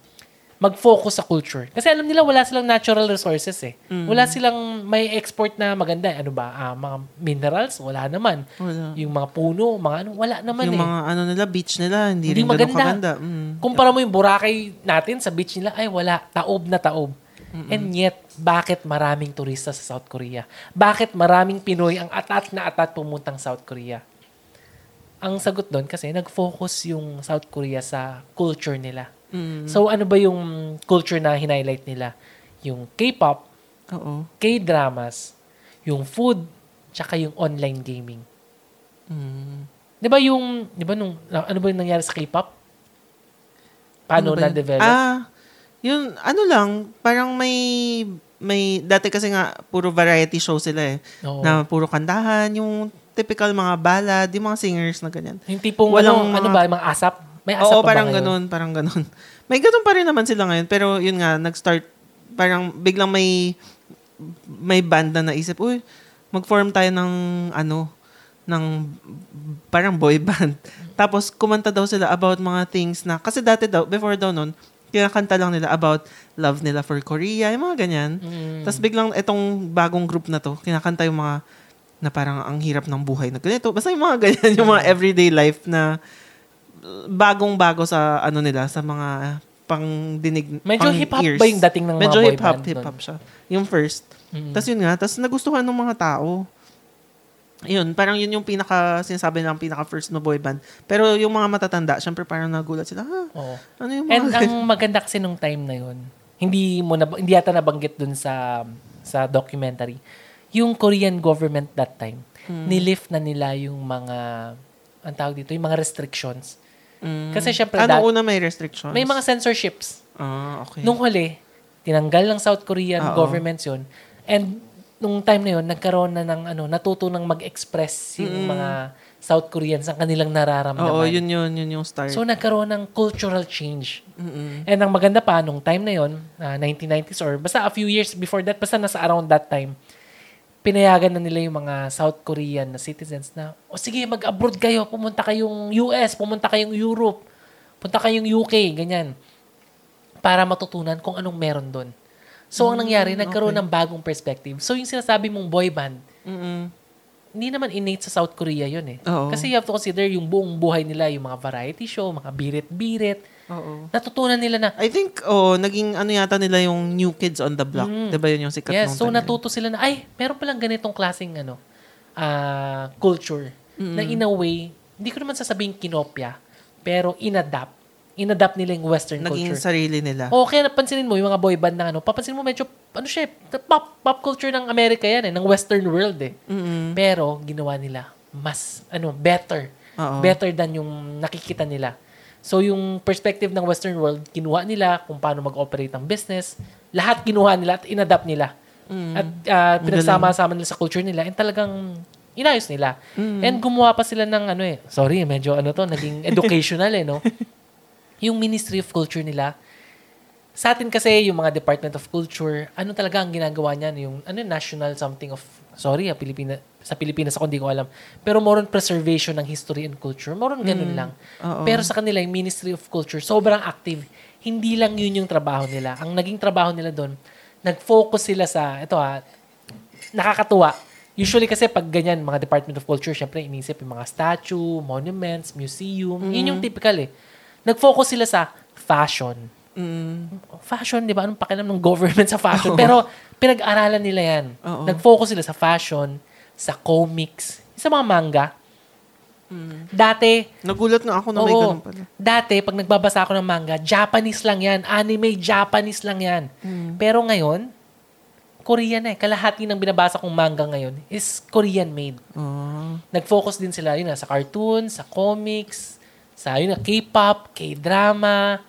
mag-focus sa culture. Kasi alam nila wala silang natural resources eh. Mm. Wala silang may export na maganda. Ano ba? Ah, mga minerals? Wala naman. Wala. Yung mga puno, mga ano, wala naman Yung eh. mga ano nila, beach nila, hindi, Hindi rin maganda. kaganda. Mm. Kumpara mo yung Boracay natin sa beach nila, ay wala, taob na taob. And yet, bakit maraming turista sa South Korea? Bakit maraming Pinoy ang atat na atat pumuntang South Korea? Ang sagot doon kasi nag-focus yung South Korea sa culture nila. Mm. So ano ba yung culture na highlight nila? Yung K-pop, Oo. K-dramas, yung food, tsaka yung online gaming. Mm. 'Di ba yung 'di ba nung ano ba yung nangyari sa K-pop? Paano Ano na-develop? Ah, yun, ano lang, parang may, may, dati kasi nga, puro variety show sila eh. Oo. Na puro kandahan, yung typical mga ballad, yung mga singers na ganyan. Yung tipong Walang ano, ano mga- ba, mga asap? May asap Oo, pa parang ba ganun, parang ganun. May ganun pa rin naman sila ngayon, pero yun nga, nag-start, parang biglang may, may band na naisip, uy, mag-form tayo ng, ano, ng parang boy band. Tapos, kumanta daw sila about mga things na, kasi dati daw, before daw nun, kinakanta lang nila about love nila for Korea, yung mga ganyan. Mm. Tapos biglang itong bagong group na to, kinakanta yung mga na parang ang hirap ng buhay na ganito. Basta yung mga ganyan, yung mga everyday life na bagong-bago sa ano nila, sa mga pang dinig, Medyo pang hip-hop ears. ba yung dating ng mga Medyo boy hip-hop, band hip-hop siya. Yung first. Mm. Tapos yun nga, tapos nagustuhan ng mga tao. Yun, parang yun yung pinaka, sinasabi ng pinaka first na boy band. Pero yung mga matatanda, syempre parang nagulat sila, ha, Oo. ano yung And mga ang maganda kasi nung time na yun, hindi mo na, hindi yata nabanggit dun sa sa documentary. Yung Korean government that time, Hmm. nilift na nila yung mga ang tawag dito, yung mga restrictions. Mm. Kasi syempre ano dat- una may restrictions? may mga censorships. Ah, okay. Nung huli, tinanggal ng South Korean Oo. governments yun. And nung time na yun, nagkaroon na ng ano, natuto ng mag-express yung Mm. mga South Koreans ang kanilang nararamdaman. Oo, yun yun, yun yung start. So, nagkaroon ng cultural change. Mm-mm. And ang maganda pa, nung time na yon, ah, 1990s or basta a few years before that, basta nasa around that time, pinayagan na nila yung mga South Korean na citizens na, o sige, mag-abroad kayo, pumunta kayong US, pumunta kayong Europe, punta kayong UK, ganyan. Para matutunan kung anong meron doon. So, ang nangyari, nagkaroon ng bagong perspective. So, yung sinasabi mong boy band, Mm-mm. hindi naman innate sa South Korea yun eh. Oo. Kasi you have to consider yung buong buhay nila, yung mga variety show, mga birit-birit. Oo. Natutunan nila na, I think, oh, naging ano yata nila yung New Kids on the Block. Mm. Diba yun yung sikat yes, nung so natuto sila na, ay, meron palang ganitong klaseng ano, ah, culture. Na in a way, hindi ko naman sasabihin kinopya, pero inadapt. Inadapt nila yung Western Naging culture. sarili nila. O kaya napansinin mo yung mga boy band na ano, papansin mo medyo, ano siya, eh, pop, pop culture ng Amerika yan eh, ng Western world eh. Mm-mm. Pero ginawa nila mas ano better. Oo. Better than yung nakikita nila. So yung perspective ng Western world, kinuha nila kung paano mag-operate ang business. Lahat kinuha nila at inadapt nila. At uh, pinagsama-sama nila sa culture nila and talagang inayos nila. And gumawa pa sila ng ano eh, sorry, medyo ano to, naging educational eh, no? yung Ministry of Culture nila, sa atin kasi yung mga Department of Culture, ano talaga ang ginagawa niyan? Yung ano, national something of, sorry ah, Pilipina, sa Pilipinas ako hindi ko alam. Pero more on preservation ng history and culture. More on ganun lang. oo. Pero sa kanila, yung Ministry of Culture, sobrang active. Hindi lang yun yung trabaho nila. Ang naging trabaho nila doon, nag-focus sila sa, ito ha, nakakatuwa. Usually kasi pag ganyan, mga Department of Culture, syempre inisip yung mga statue, monuments, museum. Yun yung typical eh. Nag-focus sila sa fashion. Mm. Fashion, di ba? Anong pakialam ng government sa fashion? Pero pinag-aralan nila yan. Oo. Nag-focus sila sa fashion, sa comics, sa mga manga. Dati, Nagulat nga ako na may Oo. ganun pala. Dati, pag nagbabasa ako ng manga, Japanese lang yan. Anime, Japanese lang yan. Hmm. Pero ngayon, Korean na eh. Kalahati ng binabasa kong manga ngayon is Korean made. Oh. Nag-focus din sila yun, na, sa cartoons, sa comics, sa yun, na K-pop, K-drama,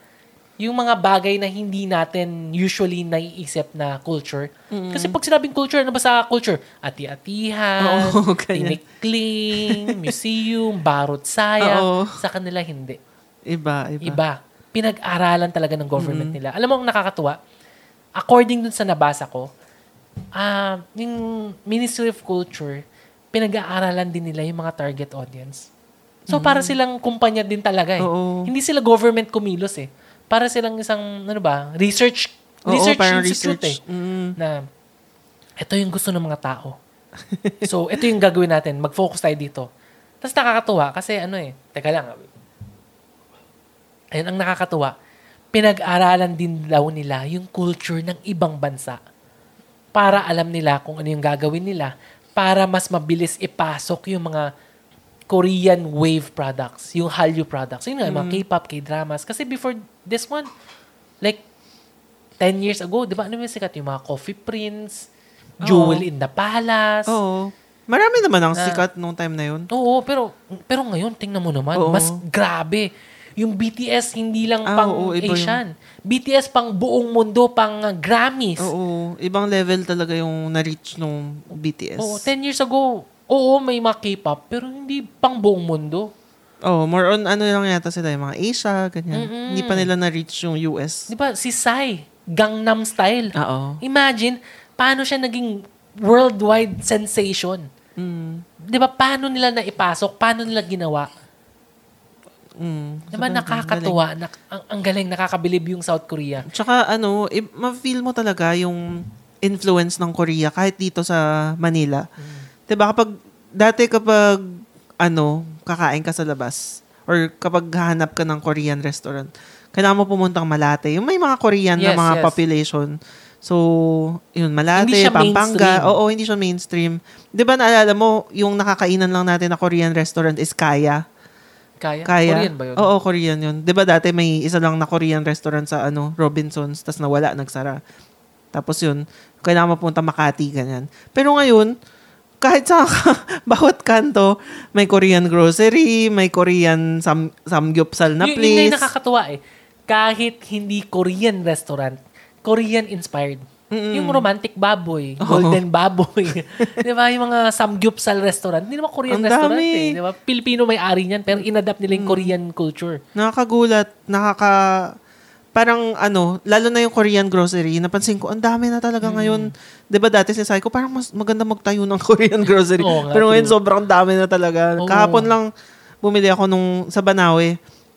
yung mga bagay na hindi natin usually naiisip na culture. Kasi pag sinabing culture, ano ba sa culture? Ati-atihan, Oo, tinikling, museum, barot saya. Oo. Sa kanila, hindi. Iba, iba. Iba. Pinag-aralan talaga ng government nila. Alam mo, ang nakakatuwa, according dun sa nabasa ko, ah yung Ministry of Culture, pinag-aaralan din nila yung mga target audience. So, para silang kumpanya din talaga eh. Oo. Hindi sila government kumilos eh. Para silang isang, ano ba, research, Oo, research parang institute research. eh. Mm. Na, ito yung gusto ng mga tao. so, ito yung gagawin natin. Mag-focus tayo dito. Tapos nakakatuwa kasi ano eh, teka lang, Ayun ang nakakatuwa. Pinag-aralan din daw nila yung culture ng ibang bansa para alam nila kung ano yung gagawin nila para mas mabilis ipasok yung mga Korean wave products, yung Hallyu products. Yun nga, mga K-pop, K-dramas. Kasi before this one, like, 10 years ago, di ba, ano yung sikat? Yung mga Coffee Prince, Jewel in the Palace. Oo. Marami naman ang Na- sikat nung time na yun. Oo, pero pero ngayon tingnan mo naman, Oo. mas grabe. Yung BTS hindi lang Ah, pang oo, iba yung- Asian. BTS pang buong mundo, pang uh, Grammys. Oo. Ibang level talaga yung na-reach nung BTS. Oo, 10 years ago, oo, may mga K-pop, pero hindi pang buong mundo. Oh, more on ano lang yata sila, yung mga Asia, ganyan. Mm-mm. Hindi pa nila na-reach yung US. Di ba, si Psy, Gangnam Style. Oo. Imagine, paano siya naging worldwide sensation. Mm. Di ba, paano nila naipasok? Paano nila ginawa? Mm. Di ba, nakakatuwa. Nak- ang, ang galing, nakakabilib yung South Korea. Tsaka ano, i- ma-feel mo talaga yung influence ng Korea kahit dito sa Manila. Mm. 'Di ba kapag dati kapag ano, kakain ka sa labas or kapag hahanap ka ng Korean restaurant, kailangan mo pumuntang Malate. Yung may mga Korean na Yes, mga yes. population. So, yun, Malate, Hindi siya Pampanga. mainstream. Oo, hindi siya mainstream. 'Di ba naalala mo, yung nakakainan lang natin na Korean restaurant is Kaya? Kaya? Kaya? Korean ba yun? Oo, Korean yun. 'Di ba dati may isa lang na Korean restaurant sa ano, Robinsons, tas nawala, nagsara. Tapos yun, kailangan mapunta Makati, ganyan. Pero ngayon, kahit sa bawat kanto, may Korean grocery, may Korean sam samgyupsal na Yun- Yun na place. nakakatuwa eh. Kahit hindi Korean restaurant, Korean-inspired. Yung romantic baboy, golden baboy. 'Di ba? Yung mga samgyupsal restaurant, hindi naman Korean Ang restaurant dami. eh, 'di ba? Pilipino may-ari niyan pero inadapt nila yung Korean culture. Nakakagulat, nakaka... Parang ano, lalo na yung Korean grocery, napansin ko, ang dami na talaga Mm. ngayon. ba dati sinasabi ko, parang mas maganda magtayo ng Korean grocery. Oo Pero ngayon sobrang dami na talaga. Oo. Kahapon lang bumili ako nung sa Banawe.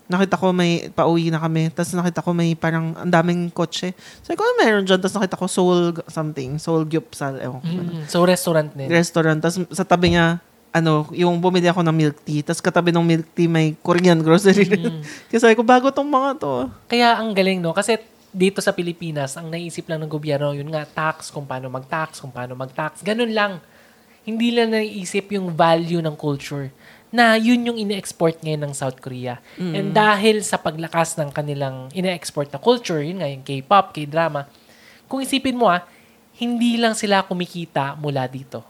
Nakita ko may pauwi na kami. Tapos nakita ko may parang ang daming kotse. Sabi ko, ano meron dyan? Tapos nakita ko Soul something. Soul Gyupsal. Ewan ko. Mm. So restaurant din. Restaurant. Tapos sa tabi niya, ano, yung bumili ako ng milk tea. Tapos katabi ng milk tea may Korean grocery. Mm. Kaya sabi ko, bago tong mga to. Kaya ang galing, no? Kasi dito sa Pilipinas, ang naisip lang ng gobyerno, yun nga, tax, kung paano mag-tax, kung paano mag-tax. Ganun lang. Hindi lang naisip yung value ng culture na yun yung ine-export ngayon ng South Korea. And dahil sa paglakas ng kanilang ine-export na culture, yun nga, yung K-pop, K-drama, kung isipin mo ah, hindi lang sila kumikita mula dito.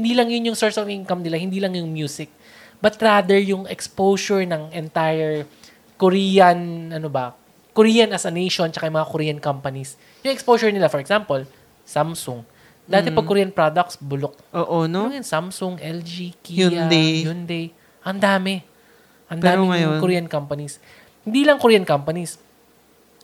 Hindi lang yun yung source of income nila, hindi lang yung music. But rather yung exposure ng entire Korean, ano ba, Korean as a nation, tsaka yung mga Korean companies. Yung exposure nila, for example, Samsung. Dati pag Korean products, bulok. Oo, no? Ano yun? Samsung, LG, Kia, Hyundai. Hyundai. Ang dami. Ang dami ngayon- Korean companies. Hindi lang Korean companies.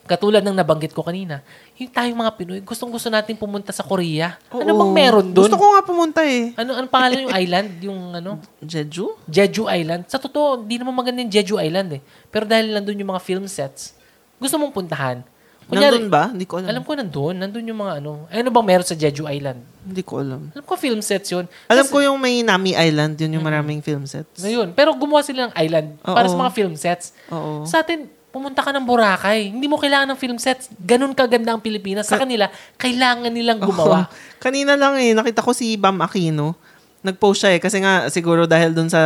Katulad ng nabanggit ko kanina, yung tayong mga Pinoy, gustong gusto natin pumunta sa Korea. ano Oo. bang meron doon? Gusto ko nga pumunta eh. Ano ang pangalan yung island? Yung ano? Jeju? Jeju Island. Sa totoo, hindi naman maganda yung Jeju Island eh. Pero dahil nandun yung mga film sets, gusto mong puntahan. Nandun ba? Hindi ko alam. Alam ko nandun. Nandun yung mga ano. Ano bang meron sa Jeju Island? Hindi ko alam. Alam ko film sets yun. Alam Kasi- ko yung may Nami Island, yun yung maraming film sets. Ngayon. Pero gumawa sila ng island para Oo. sa mga film sets. Oo. Sa atin, pumunta ka ng Boracay. Hindi mo kailangan ng film sets. Ganun kaganda ang Pilipinas. Sa kanila, kailangan nilang gumawa. Oo. Kanina lang eh, nakita ko si Bam Aquino. Nag-post siya eh. Kasi nga, siguro dahil dun sa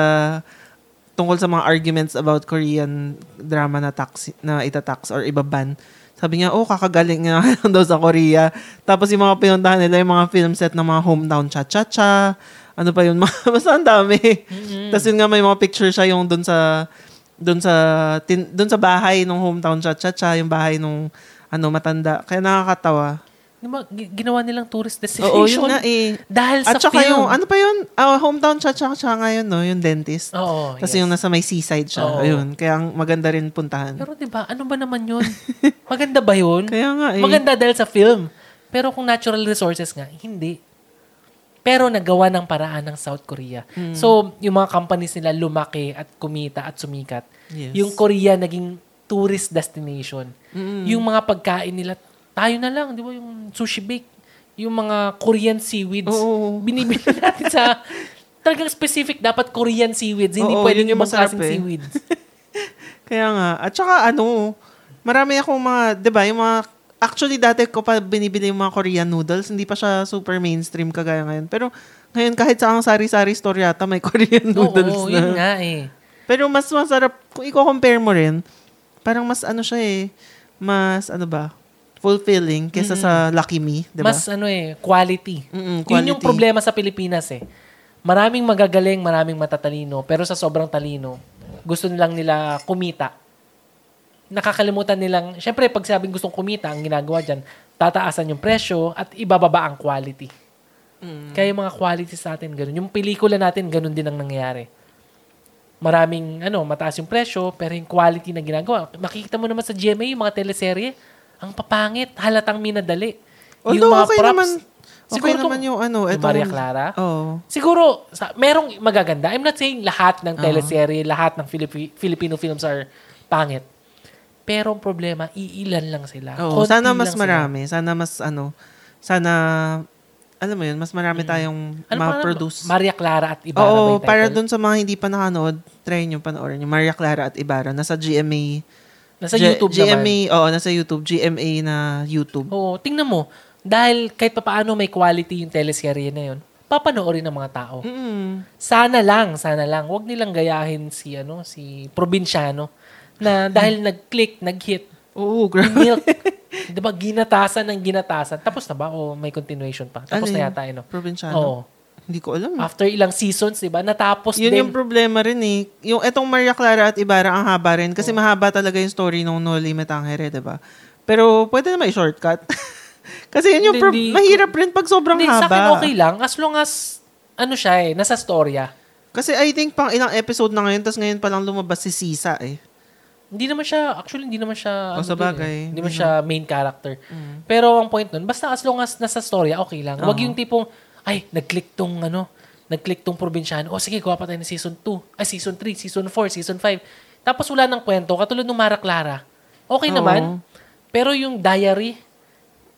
tungkol sa mga arguments about Korean drama na tax, na itatax or ibaban. Sabi niya, oh, kakagaling nga lang daw sa Korea. Tapos yung mga pinuntahan nila, yung mga film set ng mga hometown cha-cha-cha. Ano pa yun? Basta ang dami. Tapos yun nga, may mga picture siya yung dun sa dun sa tin, dun sa bahay ng hometown cha-cha-cha, yung bahay nung ano matanda. Kaya nakakatawa. Ginawa nilang tourist Oo, destination. yun nga eh. Dahil At sa saka film. yung, ano pa yun? Ah, hometown cha-cha-cha ngayon, no? Yung dentist. Oo, Tapos yes. yung nasa may seaside siya. Oo. Ayun. Kaya ang maganda rin puntahan. Pero 'di ba, ano ba naman 'yun? Maganda ba 'yun? Kaya nga eh. Maganda dahil sa film. Pero kung natural resources nga, hindi. Pero nagawa ng paraan ng South Korea. Hmm. So, yung mga companies nila lumaki at kumita at sumikat. Yes. Yung Korea naging tourist destination. Yung mga pagkain nila, tayo na lang, di ba? Yung sushi bake, yung mga Korean seaweeds. Oo. Binibili natin sa talagang specific dapat Korean seaweeds. Hindi Oo, pwedeng yun yung ibang masarap klaseng eh. seaweeds. Kaya nga. At saka ano, marami akong mga, di ba, yung mga, actually dati ko pa binibili yung mga Korean noodles, hindi pa siya super mainstream kagaya ngayon. Pero ngayon kahit sa ang sari-sari store yata may Korean noodles Oo, na. yun nga eh. Pero mas masarap, kung i-compare mo rin, parang mas ano siya eh, mas ano ba, fulfilling kesa sa Lucky Me, di ba? Mas ano eh, quality. Mm-mm, Yun yung quality. problema sa Pilipinas eh. Maraming magagaling, maraming matatalino, pero sa sobrang talino, gusto nilang nila kumita. Nakakalimutan nilang, syempre pag sabing gustong kumita, ang ginagawa dyan, tataasan yung presyo at ibababa ang quality. Mm. Kaya yung mga quality sa atin, ganun. Yung pelikula natin, ganun din ang nangyayari. Maraming, ano, mataas yung presyo, pero yung quality na ginagawa. Makikita mo naman sa GMA, yung mga teleserye, ang papangit, halatang minadali. Although okay naman, okay Siguro naman yung ano, yung etong, Maria Clara? Oo. Siguro, sa, merong magaganda. I'm not saying lahat Uh-huh. ng teleserye, lahat ng Filipi- Filipino films are pangit. Pero ang problema, iilan lang sila. Oo, Konti sana mas lang sila. marami. Sana mas ano, sana, alam mo yun, mas marami tayong Ano pa ma-produce. Maria Clara at Ibarra ba Oo, para dun sa mga hindi pa nakanood, try nyo panoorin. Yung Maria Clara at Ibarra. Nasa GMA. Nasa G- YouTube GMA, naman. oo, nasa YouTube. GMA na YouTube. Oo, tingnan mo. Dahil kahit papaano may quality yung teleserye na yun, papanoorin ng mga tao. Mm. Sana lang, sana lang. Huwag nilang gayahin si, ano, si probinsyano na dahil nag-click, nag-hit, Oo, grabe. milk. Di ba, ginatasan ng ginatasan. Tapos na ba? O may continuation pa? Tapos Ano na yata, ano? Probinsyano. Oo. Hindi ko alam. After ilang seasons, di ba? Natapos Yun din. yung problema rin eh. Yung etong Maria Clara at Ibarra ang haba rin kasi mahaba talaga yung story ng Noli Me Tangere, 'di ba? Pero pwede naman i-shortcut. Kasi yun yung Hindi, hindi- mahirap rin pag sobrang Hindi, haba. sa akin okay lang. As long as, ano siya eh, nasa storya. Kasi I think pang ilang episode na ngayon, tapos ngayon pa lang lumabas si Sisa eh. Hindi naman siya, actually hindi naman siya, O, ano sa dun bagay. eh. Hindi naman siya main character. Pero ang point nun, basta as long as nasa storya, okay lang. Huwag Oo. yung tipong, ay, nag-click tong, ano, nag-click tong probinsyano. O sige, gawa pa tayo ng season 2. Ay, season 3, season 4, season 5. Tapos wala ng kwento, katulad ng Mara Clara. Okay Oo. naman. Pero yung diary,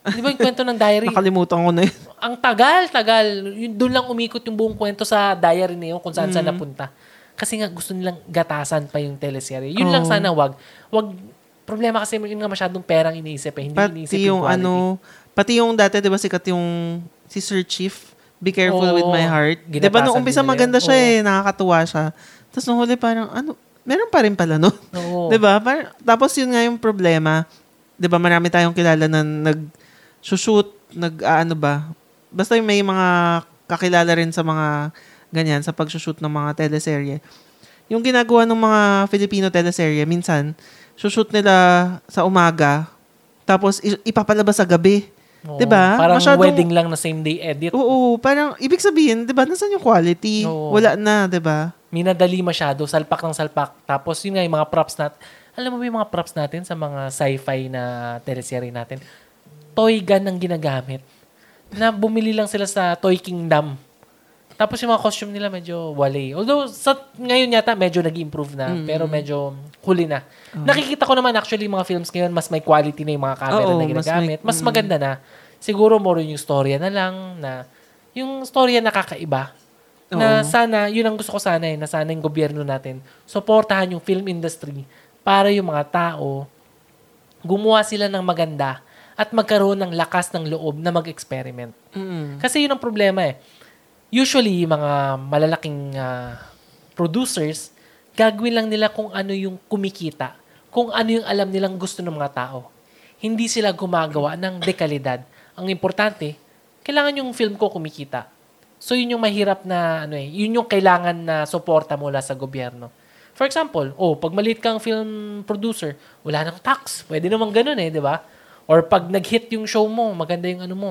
di ba yung kwento ng diary? Nakalimutan ko na yun. ang tagal, tagal. Yun, doon lang umikot yung buong kwento sa diary na yun kung saan Mm. saan napunta. Kasi nga gusto nilang gatasan pa yung teleserye. Yun lang Oo. sana wag. Wag problema kasi yun nga masyadong perang iniisip eh. Hindi iniisip Pati yung quality. ano, pati yung dati, di ba sikat yung si Sir Chief, Be Careful Oo. with My Heart. Di ba nung umpisa maganda siya Oo. eh, nakakatuwa siya. Tapos nung huli parang, ano, meron pa rin pala nun. Oo. Di ba? Tapos yun nga yung problema. Di ba marami tayong kilala na nag-shoot, nag, ano ba, basta yung may mga kakilala rin sa mga ganyan, sa pag-shoot ng mga teleserye. Yung ginagawa ng mga Filipino teleserye, minsan, shoot nila sa umaga, tapos ipapalabas sa gabi. Oo. 'Di ba? Parang Masyadong- wedding lang na same day edit. Oo, parang ibig sabihin, 'di ba, nasan yung quality? Oo. Wala na, 'di ba? Minadali masyado, salpak ng salpak. Tapos yun nga yung mga props natin. Alam mo ba yung mga props natin sa mga sci-fi na teleserye natin? Toy gun ang ginagamit. Na bumili lang sila sa Toy Kingdom. Tapos yung mga costume nila medyo wale. Although sa ngayon yata medyo nag-improve na, pero medyo huli na. Nakikita ko naman actually mga films ngayon mas may quality na yung mga camera Oo, na mas ginagamit. may- Mas, maganda na. Siguro more yung storya na lang na yung storya nakakaiba. Na Oo. sana, yun ang gusto ko sana eh, na sana yung gobyerno natin, suportahan yung film industry para yung mga tao, gumawa sila ng maganda at magkaroon ng lakas ng loob na mag-experiment. Mm. Kasi yun ang problema eh. Usually, mga malalaking ah, producers, gagawin lang nila kung ano yung kumikita, kung ano yung alam nilang gusto ng mga tao. Hindi sila gumagawa ng dekalidad. Ang importante, kailangan yung film ko kumikita. So yun yung mahirap na ano eh, yun yung kailangan na suporta mula sa gobyerno. For example, oh, pag maliit kang film producer, wala nang tax. Pwede naman ganun eh, di ba? Or pag nag-hit yung show mo, maganda yung ano mo,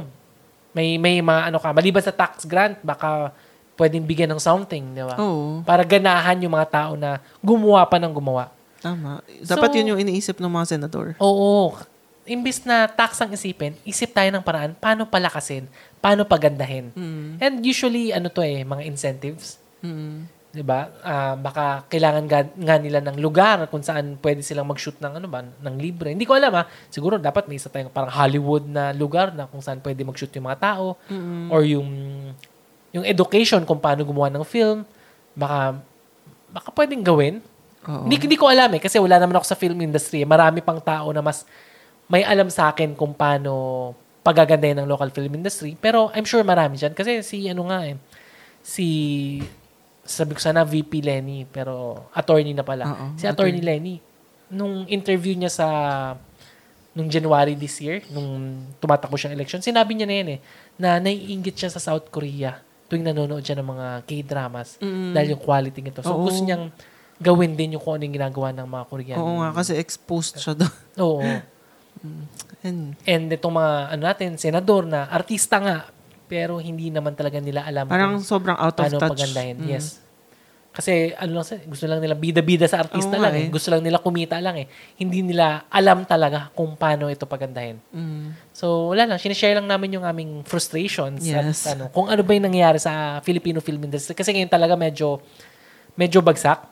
may may mga ano ka, maliban sa tax grant, baka pwedeng bigyan ng something, di ba? Oo, Para ganahan yung mga tao na gumawa pa ng gumawa. tama. Dapat So- yun yung iniisip ng mga senador. Oo. Imbis na tax ang isipin, isip tayo ng paraan paano palakasin, paano pagandahin. Mm. And usually, ano to eh, mga incentives. Mm. 'Di ba? Ah, baka kailangan nga, nga nila ng lugar kung saan pwede silang mag-shoot ng ano ba, ng libre. Hindi ko alam ah. Siguro dapat may isa tayong parang Hollywood na lugar na kung saan pwede mag-shoot yung mga tao or yung yung education kung paano gumawa ng film. Baka baka pwedeng gawin. Oo. Hindi, hindi ko alam eh kasi wala naman ako sa film industry. Marami pang tao na mas may alam sa akin kung paano pagagandahin ng local film industry. Pero I'm sure marami dyan. Kasi si ano nga eh, si sabi ko sana VP Lenny, pero attorney na pala. Oo, si attorney Lenny, nung interview niya sa nung January this year, nung tumatakbo siyang election, sinabi niya na yan eh, na naiingit siya sa South Korea tuwing nanonood siya ng mga K-dramas Mm. dahil yung quality nito. So Oo. gusto niyang gawin din yung kung ano yung ginagawa ng mga Korean. Oo nga, kasi exposed siya doon. Oo. And And itong mga ano natin, senador na artista nga, pero hindi naman talaga nila alam parang kung sobrang out of paano touch. pagandahin. Mm. Yes. Kasi ano lang, gusto lang nila bida-bida sa artista Oo lang eh. eh. Gusto lang nila kumita lang eh. Hindi nila alam talaga kung paano ito pagandahin. Mm. So, wala lang. Sinishare lang namin yung aming frustrations Yes. at ano, kung ano ba yung nangyayari sa Filipino film industry. Kasi ngayon talaga medyo medyo bagsak.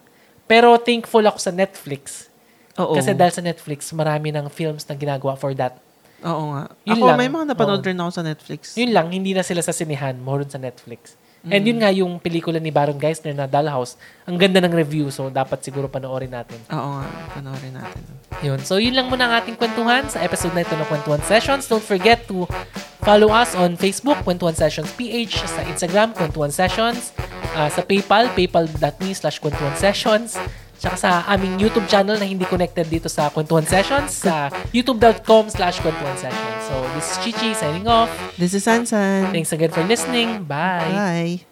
Pero thankful ako sa Netflix. Oo. Kasi dahil sa Netflix, marami ng films na ginagawa for that. Oo nga. Yun ako, lang. may mga napanood Oo. rin ako sa Netflix. Yun lang, hindi na sila sa sinihan, more sa Netflix. And Mm. yun nga yung pelikula ni Baron Geisner na Dollhouse. Ang ganda ng review, so dapat siguro panoorin natin. Oo nga, panoorin natin. Yun. So, yun lang muna ang ating kwentuhan sa episode na ito ng Kwentuhan Sessions. Don't forget to follow us on Facebook, Kwentuhan Sessions PH, sa Instagram, Kwentuhan Sessions, ah, sa PayPal, paypal.me slash Kwentuhan Sessions, tsaka sa aming YouTube channel na hindi connected dito sa Kwentuhan Sessions, sa youtube.com slash Kwentuhan Sessions. So, this is Chichi signing off. This is Sansan. Thanks again for listening. Bye! Bye.